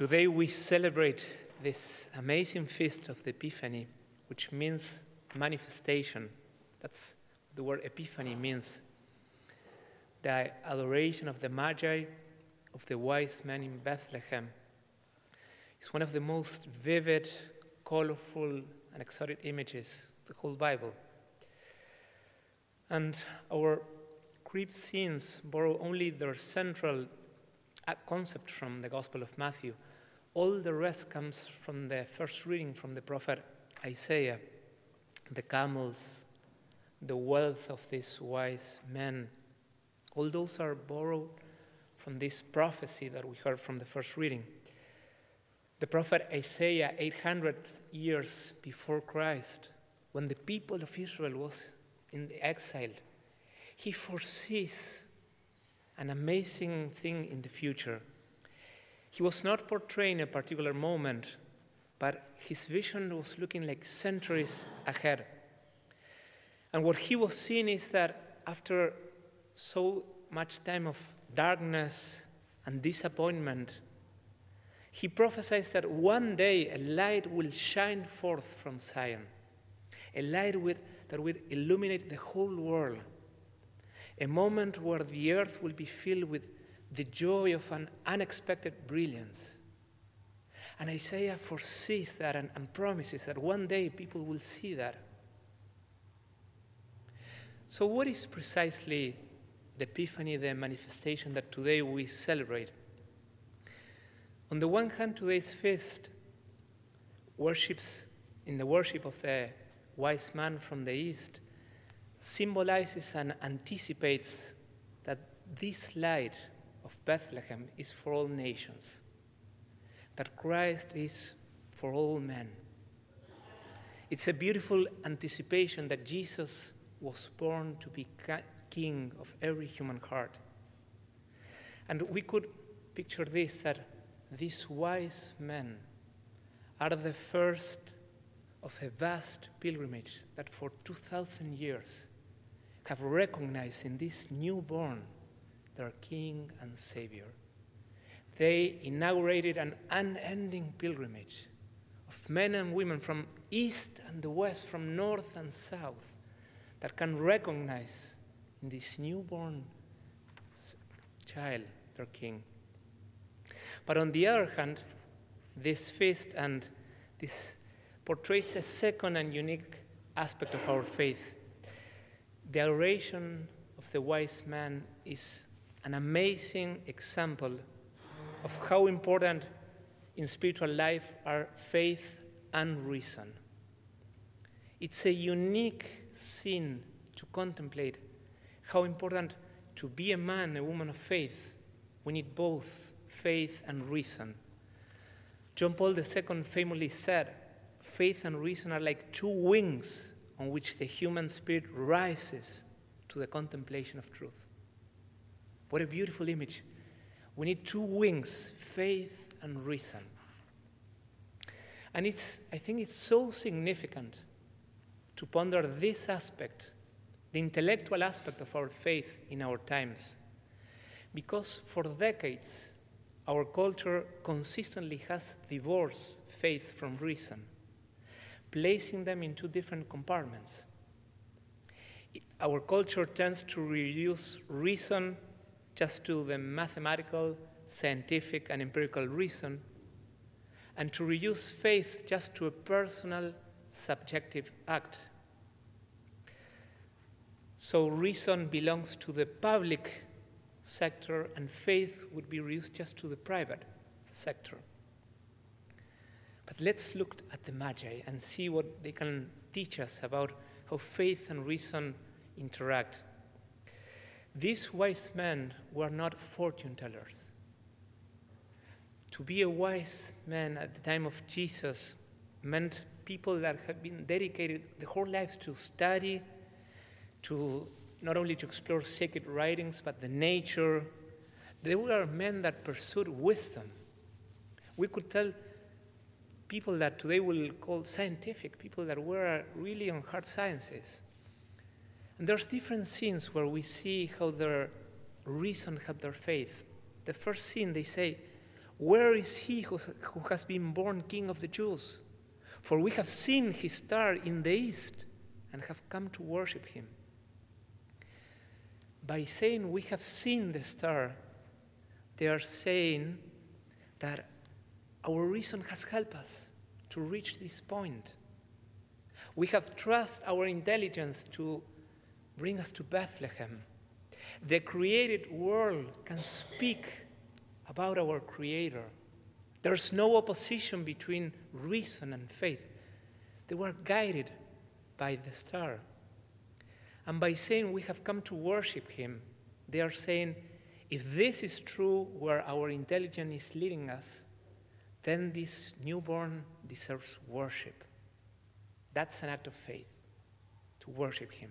Today we celebrate this amazing feast of the Epiphany, which means manifestation. That's the word Epiphany means. The adoration of the Magi, of the wise men in Bethlehem. It's one of the most vivid, colorful, and exotic images of the whole Bible. And our crib scenes borrow only their central concept from the Gospel of Matthew. All the rest comes from the first reading from the prophet Isaiah the camels, the wealth of these wise men. All those are borrowed from this prophecy that we heard from the first reading. The prophet Isaiah, 800 years before Christ, when the people of Israel was in exile, he foresees an amazing thing in the future. He was not portraying a particular moment, but his vision was looking like centuries ahead. And what he was seeing is that after so much time of darkness and disappointment, he prophesies that one day a light will shine forth from Zion, a light with, that will illuminate the whole world, a moment where the earth will be filled with the joy of an unexpected brilliance. And Isaiah foresees that and, and promises that one day people will see that. So, what is precisely the Epiphany, the manifestation that today we celebrate? On the one hand, today's feast worships in the worship of the wise man from the east symbolizes and anticipates that this light of Bethlehem is for all nations, that Christ is for all men. It's a beautiful anticipation that Jesus was born to be king of every human heart. And we could picture this that these wise men are the first of a vast pilgrimage that for 2,000 years have recognized in this newborn their king and savior. They inaugurated an unending pilgrimage of men and women from east and the west, from north and south, that can recognize in this newborn child their king. But on the other hand, this feast and this portrays a second and unique aspect of our faith. The adoration of the wise man is an amazing example of how important in spiritual life are faith and reason. It's a unique scene to contemplate how important to be a man, a woman of faith, we need both faith and reason. John Paul II famously said, faith and reason are like two wings on which the human spirit rises to the contemplation of truth. What a beautiful image. We need two wings, faith and reason. And it's, I think it's so significant to ponder this aspect, the intellectual aspect of our faith in our times. Because for decades, our culture consistently has divorced faith from reason, placing them in two different compartments. Our culture tends to reduce reason just to the mathematical, scientific, and empirical reason, and to reduce faith just to a personal, subjective act. So reason belongs to the public sector, and faith would be reduced just to the private sector. But let's look at the Magi and see what they can teach us about how faith and reason interact. These wise men were not fortune tellers. To be a wise man at the time of Jesus meant people that had been dedicated their whole lives to study, to not only to explore sacred writings, but the nature. They were men that pursued wisdom. We could tell people that today we'll call scientific, people that were really on hard sciences. And there's different scenes where we see how their reason had their faith. The first scene, they say, Where is he who, who has been born King of the Jews? For we have seen his star in the east and have come to worship him. By saying we have seen the star, they are saying that our reason has helped us to reach this point. We have trust our intelligence to bring us to Bethlehem. The created world can speak about our Creator. There's no opposition between reason and faith. They were guided by the star. And by saying we have come to worship Him, they are saying, if this is true where our intelligence is leading us, then this newborn deserves worship. That's an act of faith, to worship Him.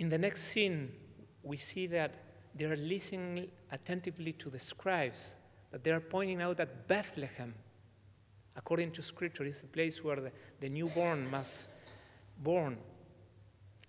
In the next scene, we see that they are listening attentively to the scribes, that they are pointing out that Bethlehem, according to Scripture, is the place where the, the newborn must born.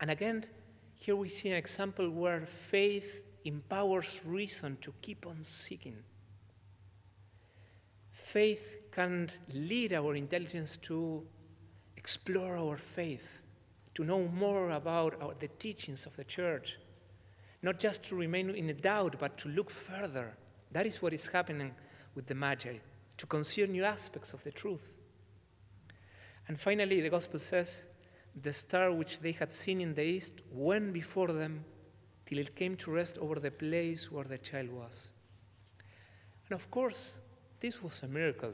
And again, here we see an example where faith empowers reason to keep on seeking. Faith can lead our intelligence to explore our faith, to know more about our, the teachings of the church, not just to remain in doubt, but to look further. That is what is happening with the Magi, to consider new aspects of the truth. And finally, the Gospel says, the star which they had seen in the east went before them till it came to rest over the place where the child was. And of course, this was a miracle.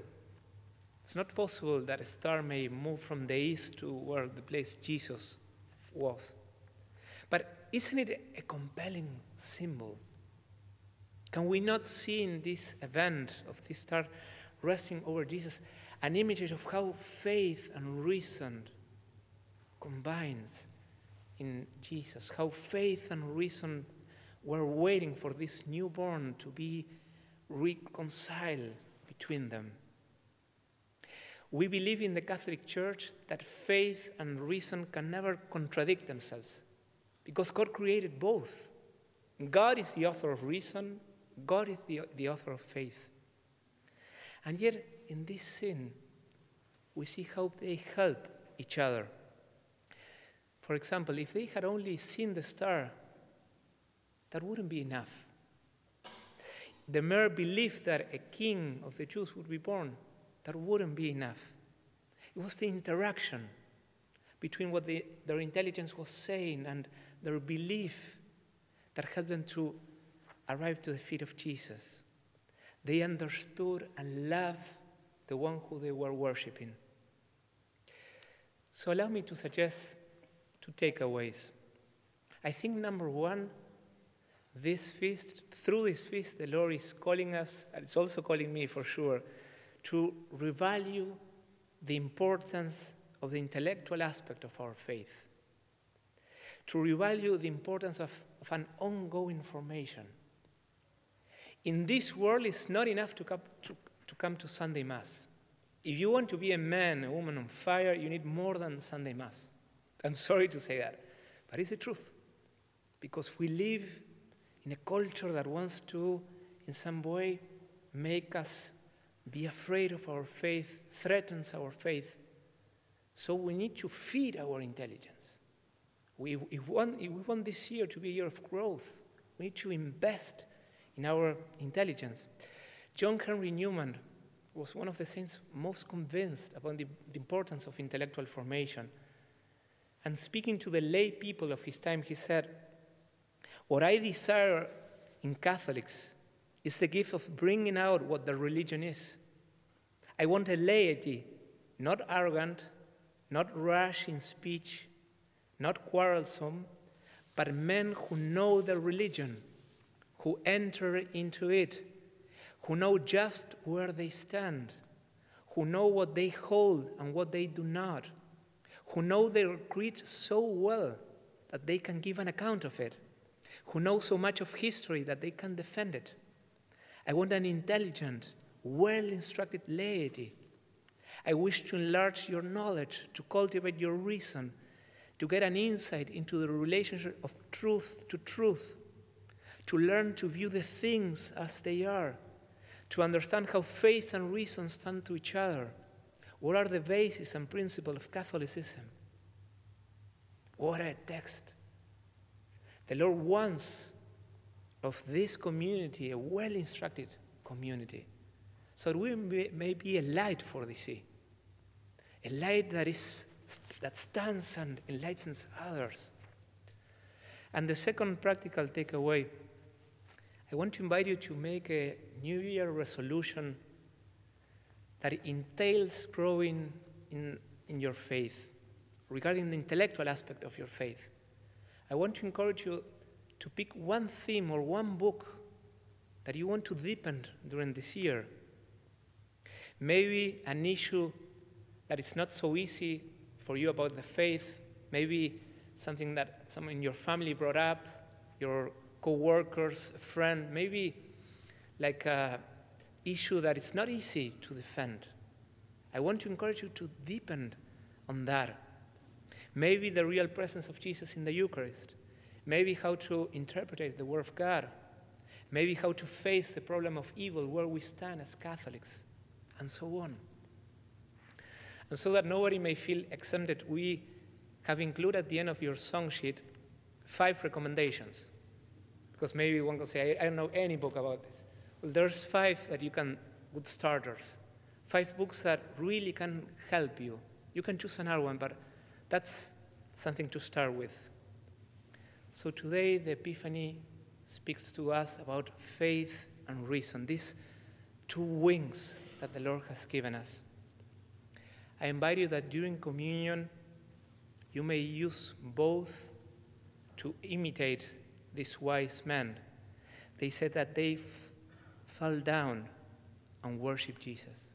It's not possible that a star may move from the east to where the place Jesus was. But isn't it a compelling symbol? Can we not see in this event of this star resting over Jesus an image of how faith and reason combines in Jesus, how faith and reason were waiting for this newborn to be reconciled between them. We believe in the Catholic Church that faith and reason can never contradict themselves because God created both. God is the author of reason, God is the, the author of faith. And yet, in this sin, we see how they help each other. For example, if they had only seen the star, that wouldn't be enough. The mere belief that a king of the Jews would be born, that wouldn't be enough. It was the interaction between what the, their intelligence was saying and their belief that helped them to arrive to the feet of Jesus. They understood and loved the one who they were worshiping. So, allow me to suggest two takeaways. I think number one, this feast, through this feast, the Lord is calling us, and it's also calling me for sure, to revalue the importance of the intellectual aspect of our faith, to revalue the importance of, of an ongoing formation. In this world, it's not enough to come to, to come to Sunday Mass. If you want to be a man, a woman on fire, you need more than Sunday Mass. I'm sorry to say that, but it's the truth. Because we live in a culture that wants to, in some way, make us be afraid of our faith, threatens our faith. So we need to feed our intelligence. We, if, want, if we want this year to be a year of growth, we need to invest in our intelligence. John Henry Newman was one of the saints most convinced about the, the importance of intellectual formation. And speaking to the lay people of his time, he said, What I desire in Catholics is the gift of bringing out what the religion is. I want a laity, not arrogant, not rash in speech, not quarrelsome, but men who know their religion, who enter into it, who know just where they stand, who know what they hold and what they do not, who know their creed so well that they can give an account of it, who know so much of history that they can defend it. I want an intelligent, well instructed laity. I wish to enlarge your knowledge, to cultivate your reason, to get an insight into the relationship of truth to truth, to learn to view the things as they are, to understand how faith and reason stand to each other. What are the bases and principles of Catholicism? What a text. The Lord wants of this community a well instructed community so we may be a light for the sea, a light that, is, that stands and enlightens others. And the second practical takeaway I want to invite you to make a New Year resolution that entails growing in, in your faith, regarding the intellectual aspect of your faith. I want to encourage you to pick one theme or one book that you want to deepen during this year. Maybe an issue that is not so easy for you about the faith, maybe something that someone in your family brought up, your co-workers, a friend, maybe like a issue that is not easy to defend. I want to encourage you to deepen on that. Maybe the real presence of Jesus in the Eucharist. Maybe how to interpret the Word of God. Maybe how to face the problem of evil, where we stand as Catholics, and so on. And so that nobody may feel exempted, we have included at the end of your song sheet five recommendations because maybe one can say, I, I don't know any book about this. Well, there's five that you can, good starters. Five books that really can help you. You can choose another one, but that's something to start with. So today, the Epiphany speaks to us about faith and reason, these two wings that the Lord has given us. I invite you that during communion, you may use both to imitate these wise men, they said that they f- fell down and worshiped Jesus.